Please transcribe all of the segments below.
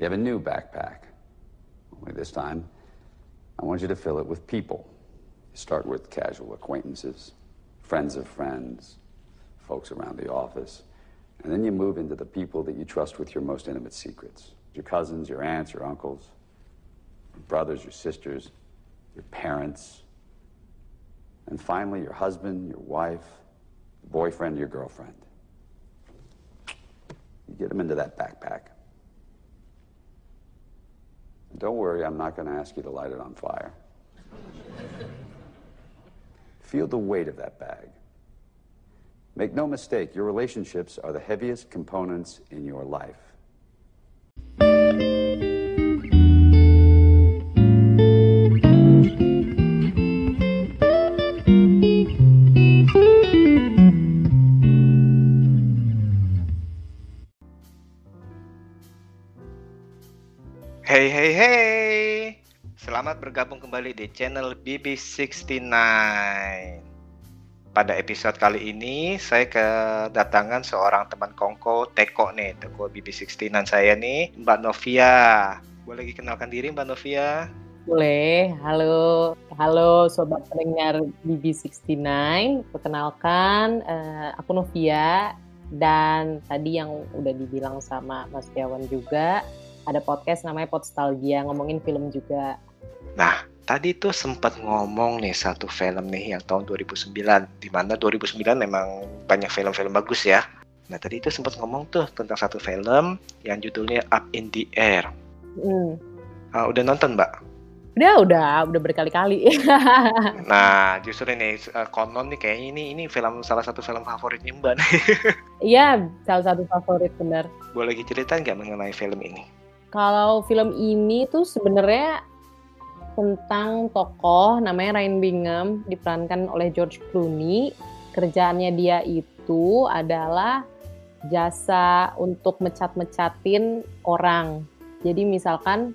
You have a new backpack. Only this time, I want you to fill it with people. You start with casual acquaintances, friends of friends, folks around the office, and then you move into the people that you trust with your most intimate secrets your cousins, your aunts, your uncles, your brothers, your sisters, your parents, and finally, your husband, your wife, your boyfriend, your girlfriend. You get them into that backpack. Don't worry, I'm not going to ask you to light it on fire. Feel the weight of that bag. Make no mistake, your relationships are the heaviest components in your life. Kembali di channel BB69. Pada episode kali ini saya kedatangan seorang teman kongko Teko nih, Teko BB69 saya nih, Mbak Novia. Boleh dikenalkan diri Mbak Novia? Boleh. Halo, halo sobat pendengar BB69. Perkenalkan, uh, aku Novia dan tadi yang udah dibilang sama Mas Tiawan juga ada podcast namanya Podstalgia ngomongin film juga. Nah, tadi tuh sempat ngomong nih satu film nih yang tahun 2009 di mana 2009 memang banyak film-film bagus ya. Nah, tadi itu sempat ngomong tuh tentang satu film yang judulnya Up in the Air. Hmm. Uh, udah nonton, Mbak? Udah, udah, udah berkali-kali. nah, justru ini uh, konon nih kayaknya ini ini film salah satu film favoritnya Mbak. Iya, salah satu favorit benar. Boleh diceritain nggak mengenai film ini? Kalau film ini tuh sebenarnya tentang tokoh namanya Ryan Bingham diperankan oleh George Clooney. Kerjaannya dia itu adalah jasa untuk mecat-mecatin orang. Jadi misalkan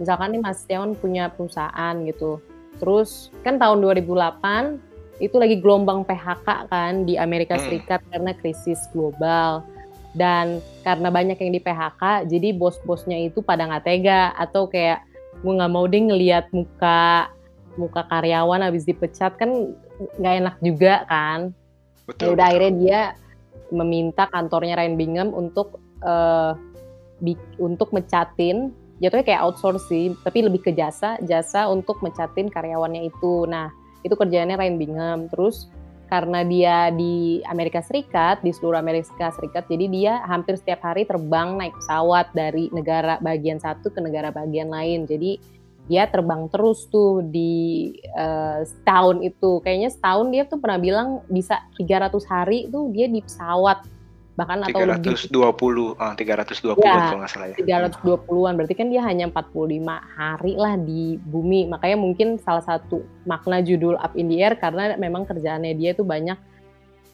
misalkan nih Mas Tiawan punya perusahaan gitu. Terus kan tahun 2008 itu lagi gelombang PHK kan di Amerika hmm. Serikat karena krisis global dan karena banyak yang di PHK jadi bos-bosnya itu pada nggak tega atau kayak gue nggak mau deh ngelihat muka muka karyawan habis dipecat kan nggak enak juga kan? Betul, ya udah akhirnya dia meminta kantornya Ryan Bingham untuk uh, di, untuk mecatin jatuhnya kayak outsource sih tapi lebih ke jasa jasa untuk mecatin karyawannya itu. Nah itu kerjaannya Ryan Bingham. Terus karena dia di Amerika Serikat, di seluruh Amerika Serikat, jadi dia hampir setiap hari terbang naik pesawat dari negara bagian satu ke negara bagian lain. Jadi dia terbang terus tuh di uh, setahun itu. Kayaknya setahun dia tuh pernah bilang bisa 300 hari tuh dia di pesawat bahkan 320, atau lebih 320 uh, 320 ya, kalau nggak salah ya. 320-an berarti kan dia hanya 45 hari lah di bumi. Makanya mungkin salah satu makna judul Up in the Air karena memang kerjaannya dia itu banyak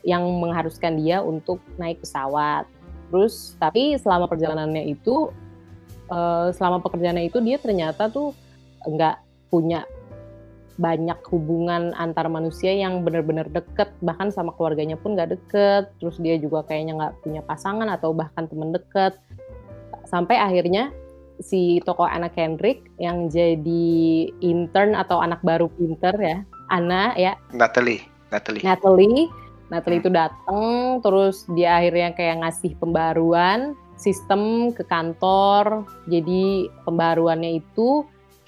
yang mengharuskan dia untuk naik pesawat. Terus tapi selama perjalanannya itu uh, selama pekerjaannya itu dia ternyata tuh nggak punya banyak hubungan antar manusia yang benar-benar deket. Bahkan sama keluarganya pun nggak deket. Terus dia juga kayaknya nggak punya pasangan atau bahkan temen deket. Sampai akhirnya si tokoh anak Kendrick yang jadi intern atau anak baru pinter ya Ana ya. Natalie Natalie. Natalie. Natalie itu datang terus dia akhirnya kayak ngasih pembaruan sistem ke kantor. Jadi pembaruannya itu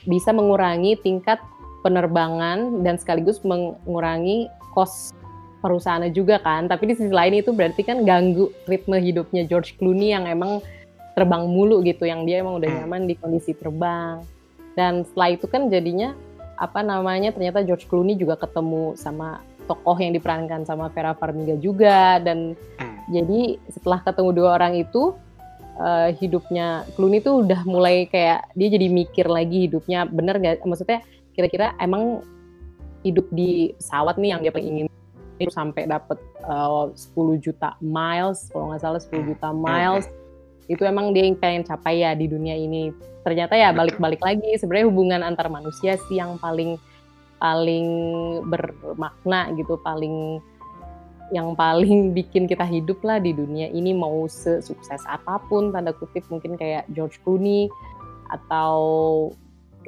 bisa mengurangi tingkat penerbangan dan sekaligus mengurangi kos perusahaannya juga kan. Tapi di sisi lain itu berarti kan ganggu ritme hidupnya George Clooney yang emang terbang mulu gitu, yang dia emang udah hmm. nyaman di kondisi terbang. Dan setelah itu kan jadinya apa namanya ternyata George Clooney juga ketemu sama tokoh yang diperankan sama Vera Farmiga juga dan hmm. jadi setelah ketemu dua orang itu uh, hidupnya Clooney tuh udah mulai kayak dia jadi mikir lagi hidupnya bener gak maksudnya kira-kira emang hidup di pesawat nih yang dia pengen itu sampai dapat uh, 10 juta miles kalau nggak salah 10 juta hmm, miles itu emang dia yang pengen capai ya di dunia ini. Ternyata ya balik-balik lagi sebenarnya hubungan antar manusia sih yang paling paling bermakna gitu paling yang paling bikin kita hidup lah di dunia ini mau sesukses apa pun tanda kutip mungkin kayak George Clooney atau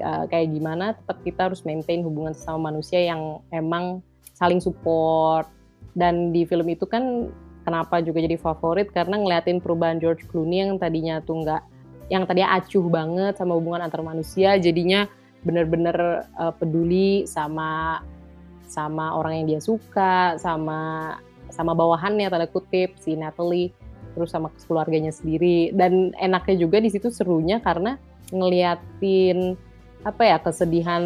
uh, kayak gimana tetap kita harus maintain hubungan sama manusia yang emang saling support. Dan di film itu kan kenapa juga jadi favorit? Karena ngeliatin perubahan George Clooney yang tadinya tuh nggak yang tadinya acuh banget sama hubungan antar manusia jadinya bener-bener uh, peduli sama sama orang yang dia suka sama sama bawahannya tanda kutip si Natalie terus sama keluarganya sendiri. Dan enaknya juga di situ serunya karena ngeliatin apa ya kesedihan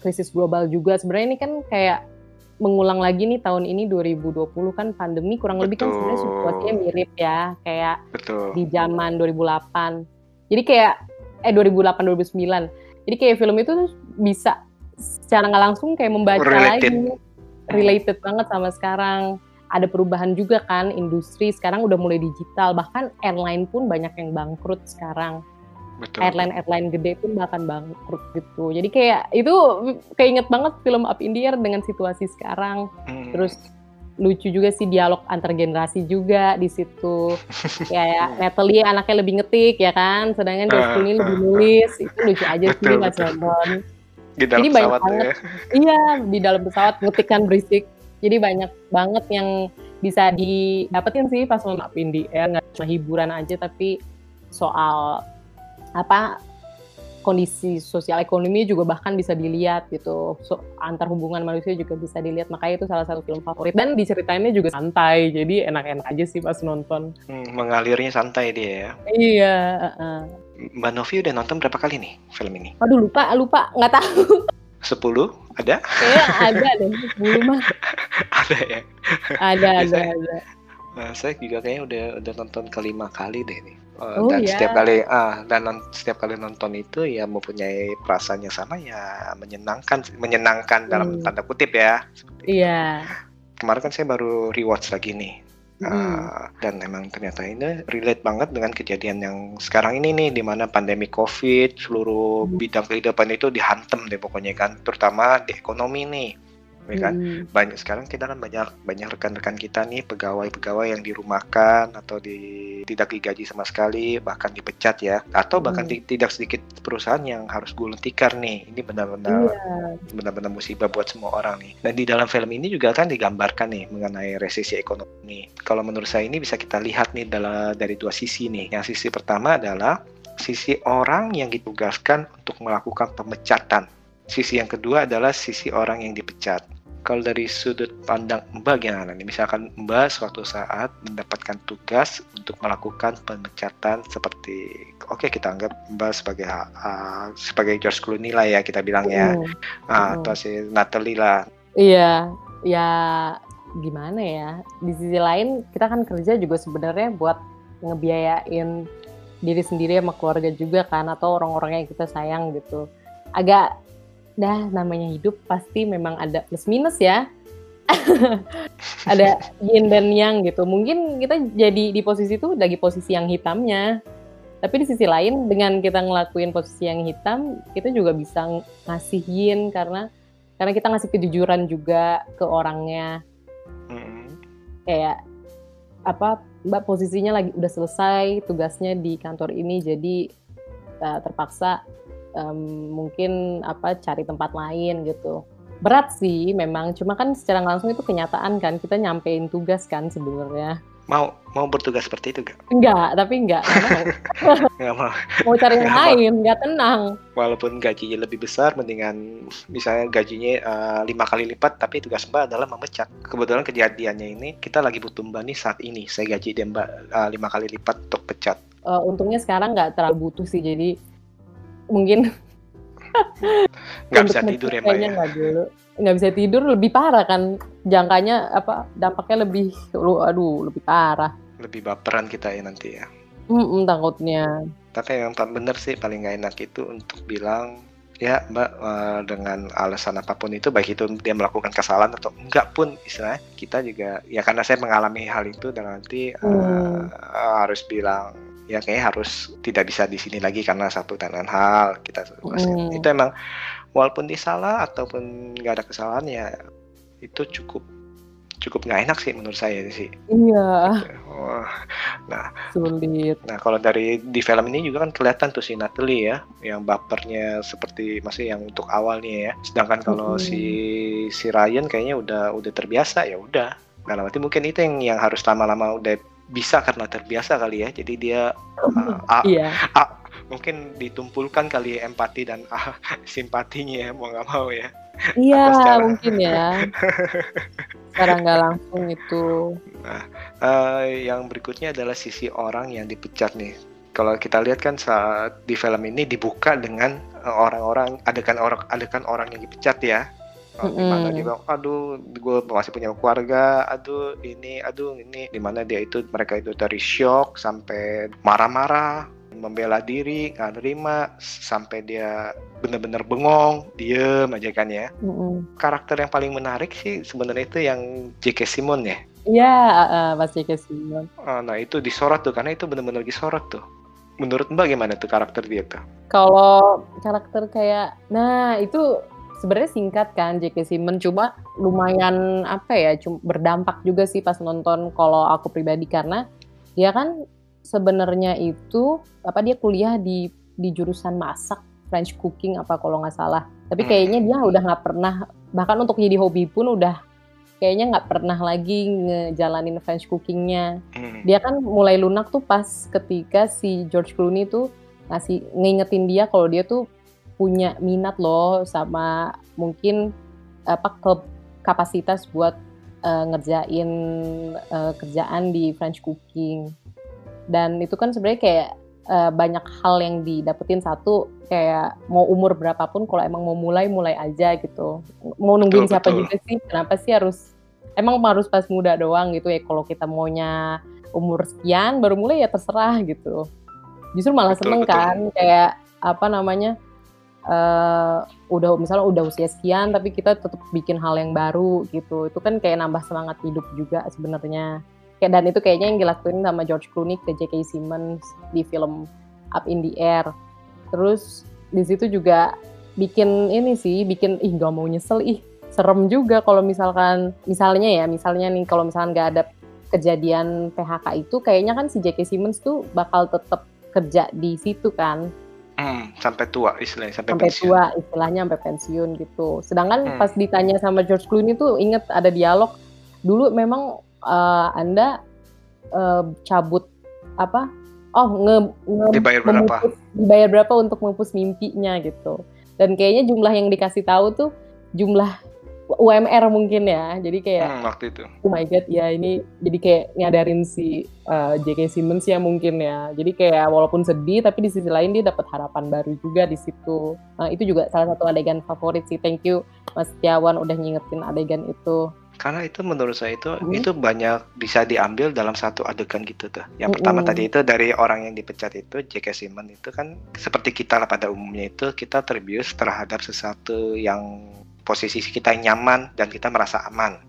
krisis global juga. Sebenarnya ini kan kayak mengulang lagi nih tahun ini 2020 kan pandemi kurang Betul. lebih kan sebenarnya situasinya mirip ya kayak Betul. di zaman 2008 jadi kayak eh 2008 2009 jadi kayak film itu tuh bisa secara nggak langsung kayak membaca related. lagi. Related banget sama sekarang. Ada perubahan juga kan industri sekarang udah mulai digital. Bahkan airline pun banyak yang bangkrut sekarang Betul. airline airline gede pun bahkan bangkrut gitu. Jadi kayak itu keinget banget film Up in the Air dengan situasi sekarang. Hmm. terus lucu juga sih dialog antar generasi juga di situ. Kayak Natalie anaknya lebih ngetik ya kan? Sedangkan uh, Clooney uh, lebih nulis. Itu lucu aja betul, sih mas nonton di dalam jadi banyak banget. ya. iya di dalam pesawat ngetikkan berisik. Jadi banyak banget yang bisa didapetin sih pas nonton Up in the Air. Nggak cuma hiburan aja tapi soal apa kondisi sosial ekonomi juga bahkan bisa dilihat gitu so, antar hubungan manusia juga bisa dilihat makanya itu salah satu film favorit dan diceritainnya juga santai jadi enak-enak aja sih pas nonton hmm, mengalirnya santai dia ya iya uh, Mbak Novi udah nonton berapa kali nih film ini? Aduh lupa lupa nggak tahu. Sepuluh ada? Kayaknya ada deh sepuluh mah. ada ya. Ada ada ada. Nah, saya juga kayaknya udah udah nonton kelima kali deh nih. Uh, oh, dan yeah. setiap kali ah dan non, setiap kali nonton itu ya mempunyai perasaan yang sama ya menyenangkan menyenangkan hmm. dalam tanda kutip ya. Iya. Yeah. Kemarin kan saya baru rewatch lagi nih. Hmm. Uh, dan emang ternyata ini relate banget dengan kejadian yang sekarang ini nih di mana pandemi covid seluruh hmm. bidang kehidupan itu dihantam deh pokoknya kan terutama di ekonomi nih ya kan? Hmm. banyak sekarang kita kan banyak banyak rekan-rekan kita nih pegawai-pegawai yang dirumahkan atau di tidak digaji sama sekali bahkan dipecat ya. Atau bahkan hmm. tidak sedikit perusahaan yang harus gulung tikar nih. Ini benar-benar yeah. benar-benar musibah buat semua orang nih. Dan di dalam film ini juga kan digambarkan nih mengenai resesi ekonomi kalau menurut saya ini bisa kita lihat nih dalam dari dua sisi nih. Yang sisi pertama adalah sisi orang yang ditugaskan untuk melakukan pemecatan. Sisi yang kedua adalah sisi orang yang dipecat kalau dari sudut pandang Mbak gimana nih? Misalkan Mbak suatu saat mendapatkan tugas untuk melakukan pemecatan seperti oke okay, kita anggap Mbak sebagai uh, sebagai George Clooney lah ya kita bilang ya. Uh, uh. atau si Natalie lah. Iya, ya gimana ya? Di sisi lain kita kan kerja juga sebenarnya buat ngebiayain diri sendiri sama keluarga juga kan atau orang-orang yang kita sayang gitu. Agak dah namanya hidup pasti memang ada plus minus ya. ada yin dan yang gitu. Mungkin kita jadi di posisi itu lagi posisi yang hitamnya. Tapi di sisi lain dengan kita ngelakuin posisi yang hitam, kita juga bisa ngasih yin karena karena kita ngasih kejujuran juga ke orangnya. Mm-hmm. Kayak apa Mbak posisinya lagi udah selesai tugasnya di kantor ini jadi uh, terpaksa um, mungkin apa cari tempat lain gitu berat sih memang cuma kan secara langsung itu kenyataan kan kita nyampein tugas kan sebenarnya mau mau bertugas seperti itu gak? Enggak, tapi enggak. Enggak mau. Mau cari yang lain, enggak tenang. Walaupun gajinya lebih besar, mendingan misalnya gajinya uh, lima kali lipat, tapi tugas Mbak adalah memecat. Kebetulan kejadiannya ini kita lagi butuh Mbak nih saat ini. Saya gaji dia Mbak uh, lima kali lipat untuk pecat. Uh, untungnya sekarang nggak terlalu butuh sih, jadi mungkin. Nggak bisa tidur ya mbak ya? nggak dulu. Nggak bisa tidur lebih parah kan. Jangkanya apa dampaknya lebih aduh lebih parah. Lebih baperan kita ya nanti ya. Mm -mm, takutnya. Tapi yang bener sih paling nggak enak itu untuk bilang ya mbak uh, dengan alasan apa pun itu baik itu dia melakukan kesalahan atau enggak pun istilahnya. Kita juga ya karena saya mengalami hal itu dan nanti uh, hmm. harus bilang ya kayaknya harus tidak bisa di sini lagi karena satu dan lain hal kita mm. itu emang walaupun disalah ataupun nggak ada kesalahan ya itu cukup cukup nggak enak sih menurut saya sih. Iya. Wah, nah, Sulit. nah kalau dari di film ini juga kan kelihatan tuh si Natalie ya, yang bapernya seperti masih yang untuk awalnya ya. Sedangkan kalau Mm-mm. si si Ryan kayaknya udah udah terbiasa ya udah. Dalam arti mungkin itu yang yang harus lama-lama udah bisa karena terbiasa kali ya. Jadi dia uh, a- Iya. mungkin ditumpulkan kali ya empati dan ah, simpatinya ya mau nggak mau ya. Iya, secara- mungkin ya. Secara nggak langsung itu. Eh, yang berikutnya adalah sisi orang yang dipecat nih. Kalau kita lihat kan saat di film ini dibuka dengan eh, orang-orang adegan orang adegan orang yang dipecat ya. Di mana Mm-mm. dia bilang, aduh, gue masih punya keluarga, aduh ini, aduh ini, di mana dia itu mereka itu dari shock sampai marah-marah, membela diri, nggak terima, sampai dia bener-bener bengong, diem aja kan ya. Mm-mm. Karakter yang paling menarik sih sebenarnya itu yang J.K. Simon ya. Iya, uh, Mas J.K. Simmons. Ah, nah itu disorot tuh karena itu benar-benar disorot tuh. Menurut Mbak gimana tuh karakter dia tuh? Kalau karakter kayak, nah itu sebenarnya singkat kan J.K. Simmons, cuma lumayan apa ya, cuma berdampak juga sih pas nonton kalau aku pribadi karena dia kan sebenarnya itu apa dia kuliah di di jurusan masak French cooking apa kalau nggak salah. Tapi Hmm. kayaknya dia udah nggak pernah bahkan untuk jadi hobi pun udah kayaknya nggak pernah lagi ngejalanin French cookingnya Hmm. dia kan mulai lunak tuh pas ketika si George Clooney tuh ngasih ngingetin dia kalau dia tuh punya minat loh sama mungkin apa ke kapasitas buat eh, ngerjain eh, kerjaan di French cooking. Dan itu kan sebenarnya kayak eh, banyak hal yang didapetin. Satu kayak mau umur berapapun kalau emang mau mulai mulai aja gitu. Mau nungguin Betul, siapa betul. juga sih kenapa sih harus emang harus pas muda doang gitu ya. Kalau kita maunya umur sekian baru mulai ya terserah gitu. Justru malah Betul, seneng betul. kan kayak apa namanya eh udah misalnya udah usia sekian tapi kita tetap bikin hal yang baru gitu itu kan kayak nambah semangat hidup juga sebenarnya kayak dan itu kayaknya yang dilakuin sama George Clooney ke J.K. Simmons di film Up in the Air terus di situ juga bikin ini sih bikin ih gak mau nyesel ih serem juga kalau misalkan misalnya ya misalnya nih kalau misalkan nggak ada kejadian PHK itu kayaknya kan si J.K. Simmons tuh bakal tetap kerja di situ kan Hmm, sampai tua istilahnya sampai, sampai pensiun. tua istilahnya sampai pensiun gitu. Sedangkan Hmm. pas ditanya sama George Clooney tuh inget ada dialog dulu memang eh, Anda eh, cabut apa? Oh, nge, nge- Dibayar berapa? memupus- dibayar berapa untuk memupus mimpinya gitu. Dan kayaknya jumlah yang dikasih tahu tuh jumlah UMR mungkin ya. Jadi kayak Hmm, waktu itu. oh my god ya ini jadi kayak nyadarin si uh, J.K. Simmons ya mungkin ya jadi kayak walaupun sedih tapi di sisi lain dia dapat harapan baru juga di situ Nah, itu juga salah satu adegan favorit sih thank you Mas Tiawan udah ngingetin adegan itu Karena itu menurut saya itu Hmm. itu banyak bisa diambil dalam satu adegan gitu tuh. Yang pertama Mm-mm. tadi itu dari orang yang dipecat itu J.K. Simmons itu kan seperti kita lah pada umumnya itu kita terbius terhadap sesuatu yang posisi kita nyaman dan kita merasa aman.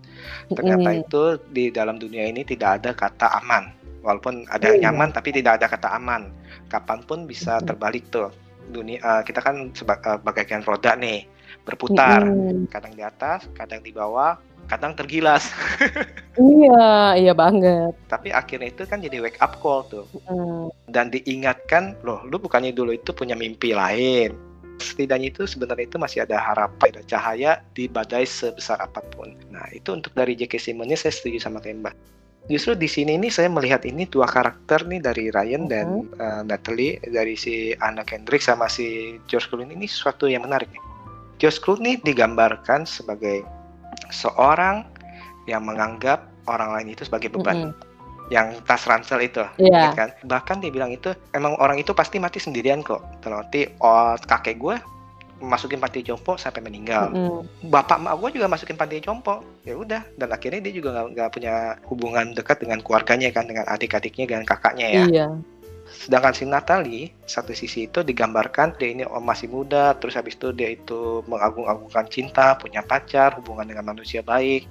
Ternyata Mm-mm. itu di dalam dunia ini tidak ada kata aman. Walaupun ada Iya. nyaman tapi tidak ada kata aman. Kapan pun bisa terbalik tuh. Dunia eh, kita kan seba- eh, bagaikan roda nih berputar. Mm-mm. Kadang di atas, kadang di bawah, kadang tergilas. iya iya banget Tapi akhirnya itu kan jadi wake up call tuh. Mm, Dan diingatkan, loh lu bukannya dulu itu punya mimpi lain. Setidaknya itu sebenarnya itu masih ada harapan, ada cahaya di badai sebesar apa pun. Nah itu untuk dari J.K. Simmons saya setuju sama Kemba. Justru di sini nih saya melihat ini dua karakter nih dari Ryan dan uh, Natalie dari si Anna Kendrick sama si George Clooney ini sesuatu yang menarik nih. George Clooney digambarkan sebagai seorang yang menganggap orang lain itu sebagai beban mm-mm. Yang tas ransel itu Iya. ya kan? Bahkan dia bilang itu emang orang itu pasti mati sendirian kok. Arti oh, kakek gue masukin panti jompo sampai meninggal. Mm-mm. bapak emak gue juga masukin panti jompo. Ya udah. Dan akhirnya dia juga nggak punya hubungan dekat dengan keluarganya kan dengan adik-adiknya dan kakaknya ya. Iya. Sedangkan si Natalie satu sisi itu digambarkan dia ini oh, masih muda terus habis itu dia itu mengagung-agungkan cinta punya pacar hubungan dengan manusia baik.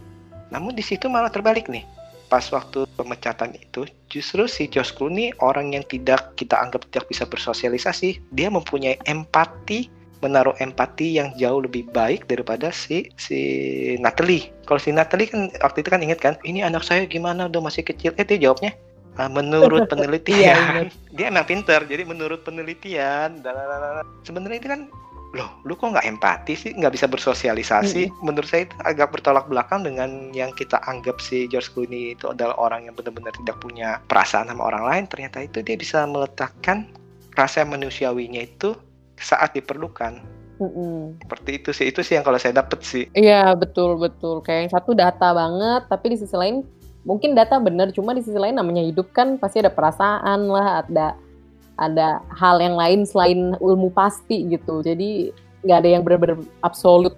Namun di situ malah terbalik nih pas waktu pemecatan itu justru si Josh Clooney orang yang tidak kita anggap tidak bisa bersosialisasi dia mempunyai empati menaruh empati yang jauh lebih baik daripada si si Natalie. Kalau si Natalie kan waktu itu kan inget kan, ini anak saya gimana udah masih kecil. Eh dia jawabnya, "Ah, menurut Iya, penelitian. dia emang pinter, jadi menurut penelitian. Sebenarnya itu kan loh lu kok nggak empati sih? Nggak bisa bersosialisasi? Menurut saya itu agak bertolak belakang dengan yang kita anggap si George Clooney itu adalah orang yang benar-benar tidak punya perasaan sama orang lain. Ternyata itu dia bisa meletakkan rasa manusiawinya itu saat diperlukan. Mm-mm. seperti itu sih. Itu sih yang kalau saya dapet sih. Iya betul betul. Kayak yang satu data banget tapi di sisi lain mungkin data bener. Cuma di sisi lain namanya hidup kan pasti ada perasaan lah ada ada hal yang lain selain ilmu pasti gitu. Jadi nggak ada yang benar-benar absolut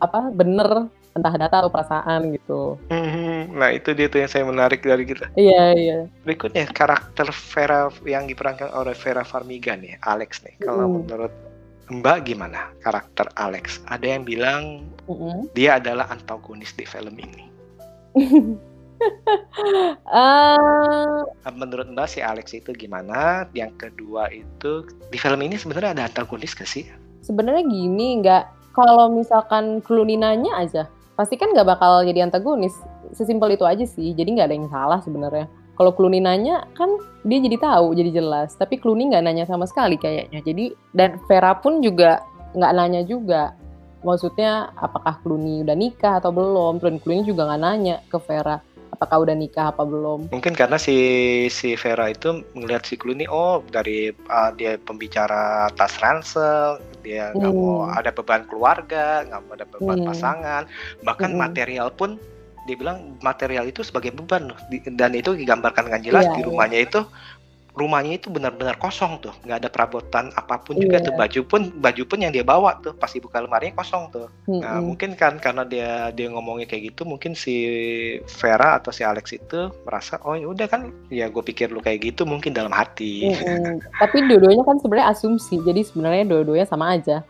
apa bener entah data atau perasaan gitu. Mhm, nah itu dia tuh yang saya menarik dari kita. Iya iya. Berikutnya karakter Vera yang diperankan oleh Vera Farmiga nih Alex nih. Kalau Mm. menurut Mbak gimana karakter Alex? Ada yang bilang Mm-mm. dia adalah antagonis di film ini Eh, menurut Mbak si Alex itu gimana? Yang kedua itu di film ini sebenarnya ada antagonis gak sih? Sebenarnya gini nggak kalau misalkan Clooney nanya aja pasti kan nggak bakal jadi antagonis sesimpel itu aja sih jadi nggak ada yang salah sebenarnya. Kalau Clooney nanya kan dia jadi tahu jadi jelas. Tapi Clooney nggak nanya sama sekali kayaknya. Jadi dan Vera pun juga nggak nanya juga. Maksudnya apakah Clooney udah nikah atau belum? Dan Clooney juga nggak nanya ke Vera apakah udah nikah apa belum mungkin karena si si Vera itu melihat si Clooney oh dari uh, dia pembicara tas ransel dia nggak mau Hmm. ada beban keluarga nggak mau ada beban Hmm. pasangan bahkan Hmm. material pun dia bilang material itu sebagai beban dan itu digambarkan dengan jelas Iya, di iya. rumahnya itu rumahnya itu benar-benar kosong tuh nggak ada perabotan apa pun juga Iya. tuh baju pun baju pun yang dia bawa tuh pasti buka lemarinya kosong tuh Nah, Mm-mm. mungkin kan karena dia dia ngomongnya kayak gitu, mungkin si Vera atau si Alex itu merasa oh ya udah kan, ya gue pikir lu kayak gitu mungkin dalam hati. Mm-mm. tapi dua-duanya kan sebenarnya asumsi jadi sebenarnya dua-duanya sama aja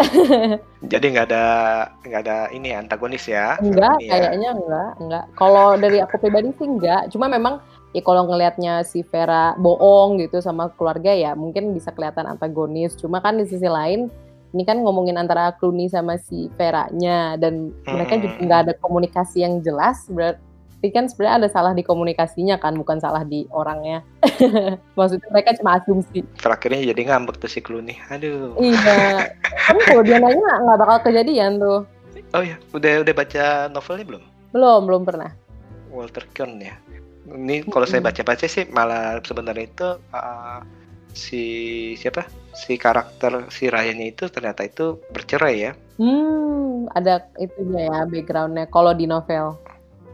Jadi nggak ada nggak ada ini antagonis ya. Enggak, ya. kayaknya enggak, enggak. Kalau dari aku pribadi sih enggak. Cuma memang ya kalau ngelihatnya si Vera bohong gitu sama keluarga ya mungkin bisa kelihatan antagonis. Cuma kan di sisi lain ini kan ngomongin antara Clooney sama si Vera-nya dan mereka juga Hmm. nggak ada komunikasi yang jelas. Berarti kan sebenarnya ada salah di komunikasinya kan, bukan salah di orangnya. Maksudnya mereka cuma asumsi. Terakhirnya jadi ngambek tuh si Clooney. Aduh. Iya. Tapi kalau dia nanya nggak bakal kejadian tuh. Oh ya, udah udah baca novelnya belum? Belum, belum pernah. Walter Kearn ya. Ini kalau saya baca-baca sih malah sebenarnya itu uh, si siapa? Si karakter si Ryan itu ternyata itu bercerai ya. Hmm, ada itunya ya backgroundnya kalau di novel.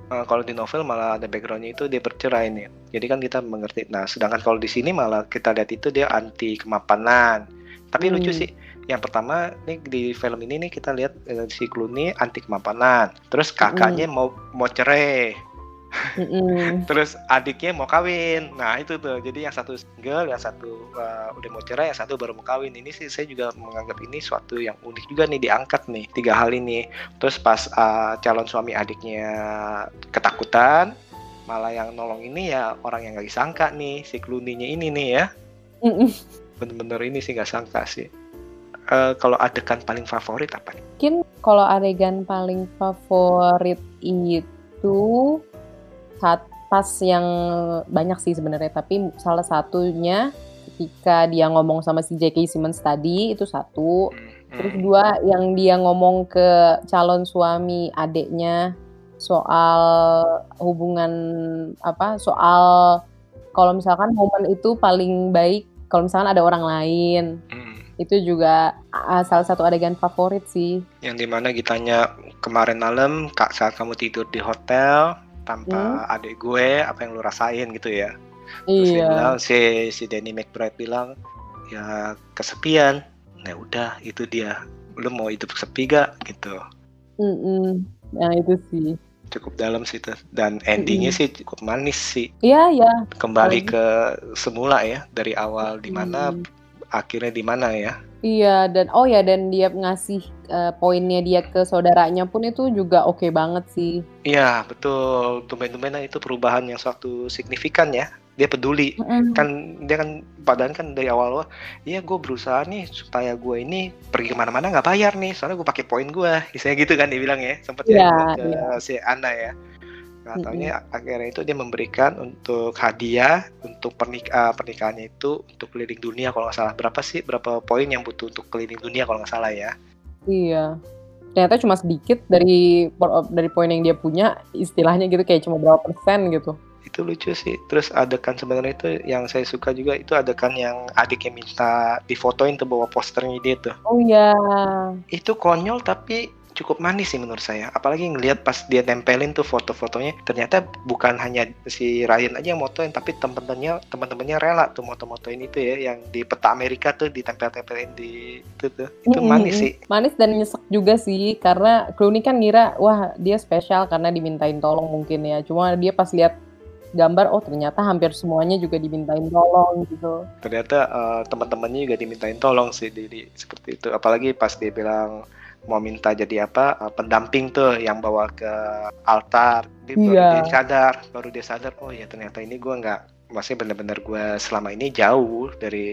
Uh, kalau di novel malah ada backgroundnya itu dia bercerai nih. Jadi kan kita mengerti. Nah, sedangkan kalau di sini malah kita lihat itu dia anti kemapanan. Tapi lucu Hmm. sih. Yang pertama nih di film ini nih kita lihat eh, si Clooney anti kemapanan. Terus kakaknya mau mau cerai. Terus adiknya mau kawin. Nah, itu tuh. Jadi yang satu single, yang satu uh, udah mau cerai, yang satu baru mau kawin. Ini sih saya juga menganggap ini suatu yang unik juga nih diangkat nih tiga hal ini. Terus pas uh, calon suami adiknya ketakutan, malah yang nolong ini ya orang yang gak disangka nih si Clooney-nya ini nih ya. Mm-mm. Bener-bener ini sih nggak sangka sih. Eh, kalau adegan paling favorit apa? Mungkin kalau adegan paling favorit itu saat pas yang banyak sih sebenarnya, tapi salah satunya ketika dia ngomong sama si J.K. Simmons tadi itu satu. Terus Hmm. dua yang dia ngomong ke calon suami adeknya soal hubungan apa soal kalau misalkan momen itu paling baik kalau misalkan ada orang lain Hmm. itu juga ah, salah satu adegan favorit sih yang di mana ditanya kemarin malam kak saat kamu tidur di hotel tanpa adik gue apa yang lu rasain gitu ya. Terus dia iya. bilang si si Danny McBride bilang ya kesepian. Nah udah itu dia. Lu mau hidup sepi gak? Gitu. Mm-mm. nah itu sih. Cukup dalam sih dan endingnya sih cukup manis sih. Iya ya kembali Apalagi- ke semula ya dari awal di mana Mm. akhirnya di mana ya iya dan oh ya dan dia ngasih eh, poinnya dia ke saudaranya pun itu juga oke banget sih. Iya betul. Tumben-tumbenan itu perubahan yang suatu signifikan ya. Dia peduli. Mm-mm. kan dia kan padahal kan dari awal wah iya gue berusaha nih supaya gue ini pergi ke mana-mana nggak bayar nih. Soalnya gue pakai poin gue misalnya gitu kan dia bilang ya. Sempat Iya, ya ke iya. si Ana ya nggak taunya akhirnya itu dia memberikan untuk hadiah untuk pernik eh, pernikahannya itu untuk keliling dunia kalau nggak salah berapa sih berapa poin yang butuh untuk keliling dunia kalau nggak salah ya Iya. Ternyata cuma sedikit dari dari poin yang dia punya, istilahnya gitu kayak cuma berapa persen gitu. itu lucu sih terus adegan sebenarnya itu yang saya suka juga itu adegan yang adiknya minta difotoin tuh bawa posternya dia tuh Oh iya. itu konyol tapi cukup manis sih menurut saya apalagi ngelihat pas dia tempelin tuh foto-fotonya ternyata bukan hanya si Ryan aja yang motoin tapi temen-temennya teman-temannya rela tuh moto-motoin itu ya yang di peta Amerika tuh ditempel-tempelin di itu tuh itu Mm-mm. manis sih Manis dan nyesek juga sih karena Clooney kan ngira wah dia spesial karena dimintain tolong mungkin ya. Cuma dia pas lihat gambar oh ternyata hampir semuanya juga dimintain tolong gitu. ternyata eh, teman-temannya juga dimintain tolong sih di, seperti itu apalagi pas dia bilang mau minta jadi apa eh, pendamping tuh yang bawa ke altar dia baru Iya. dia sadar baru dia sadar oh ya ternyata ini gua nggak maksudnya benar-benar gua selama ini jauh dari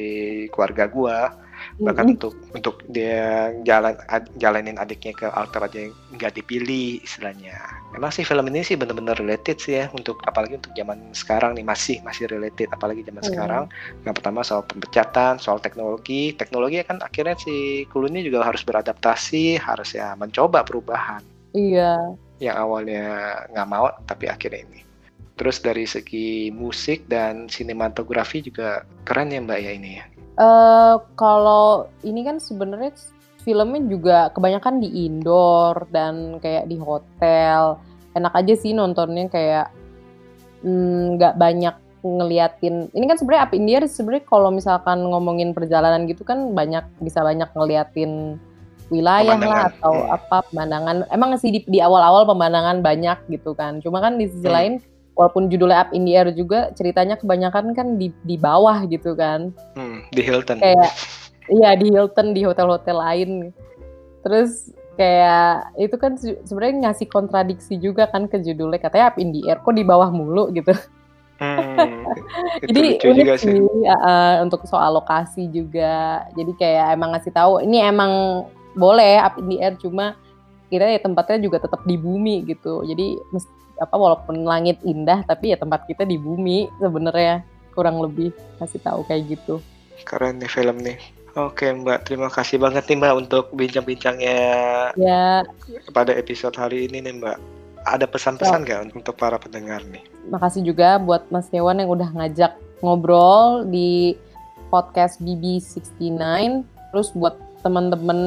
keluarga gua bahkan Mm-mm. untuk untuk dia jalan ad- jalanin adiknya ke altar aja yang nggak dipilih istilahnya memang sih film ini sih benar-benar related sih ya untuk apalagi untuk zaman sekarang nih masih masih related apalagi zaman Hmm. sekarang yang pertama soal pemecatan soal teknologi teknologi kan akhirnya si Clooney juga harus beradaptasi harus ya mencoba perubahan Iya. yang awalnya nggak mau tapi akhirnya ini terus dari segi musik dan sinematografi juga keren ya mbak ya ini ya eh kalau ini kan sebenarnya filmnya juga kebanyakan di indoor dan kayak di hotel. Enak aja sih nontonnya kayak mm, nggak banyak ngeliatin. Ini kan sebenarnya Up in the Air sebenarnya kalau misalkan ngomongin perjalanan gitu kan banyak bisa banyak ngeliatin wilayah lah atau hmm. apa pemandangan. Emang sih di, di awal-awal pemandangan banyak gitu kan. Cuma kan di sisi Hmm. lain walaupun judulnya Up in the Air juga ceritanya kebanyakan kan di di bawah gitu kan. Hmm, di Hilton. Kayak iya di Hilton di hotel-hotel lain. Terus kayak itu kan se- sebenarnya ngasih kontradiksi juga kan ke judulnya katanya up in the air kok di bawah mulu gitu. Hmm, jadi lucu unik juga sih. uh, untuk soal lokasi juga. Jadi kayak emang ngasih tahu ini emang boleh up in the air cuma kita ya tempatnya juga tetap di bumi gitu jadi apa walaupun langit indah tapi ya tempat kita di bumi sebenarnya kurang lebih kasih tahu kayak gitu Keren nih film nih. Oke Mbak, terima kasih banget nih Mbak untuk bincang-bincangnya ya pada episode hari ini nih Mbak. Ada pesan-pesan nggak untuk para pendengar nih? makasih juga buat Mas Dewan yang udah ngajak ngobrol di podcast BB69. Terus buat teman-teman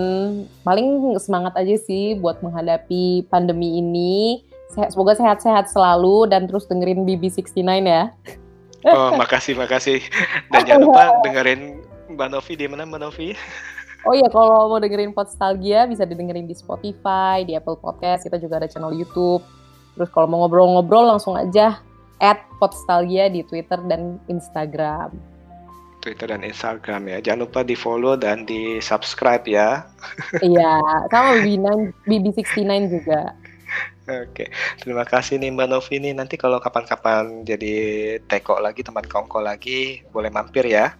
paling semangat aja sih buat menghadapi pandemi ini. Sehat- Semoga sehat-sehat selalu dan terus dengerin BB69 ya. Oh, makasih makasih. Dan jangan lupa dengerin Mbak Novi di mana Mbak Novi? Oh iya kalau mau dengerin Podstalgia bisa didengerin di Spotify, di Apple Podcast, kita juga ada channel YouTube. Terus kalau mau ngobrol-ngobrol langsung aja at Podstalgia di Twitter dan Instagram. Twitter dan Instagram ya. Jangan lupa di follow dan di subscribe ya. Iya, sama BB9, BB69 juga. Oke, terima kasih nih Mbak Novi nih. Nanti kalau kapan-kapan jadi teko lagi, teman kongko lagi, boleh mampir ya.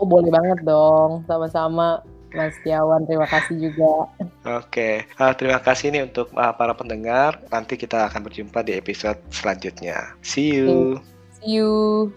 Oh boleh banget dong, sama-sama Mas Tiawan, terima kasih juga. Oke, Ah, terima kasih nih untuk ah, para pendengar. Nanti kita akan berjumpa di episode selanjutnya. See you. See you.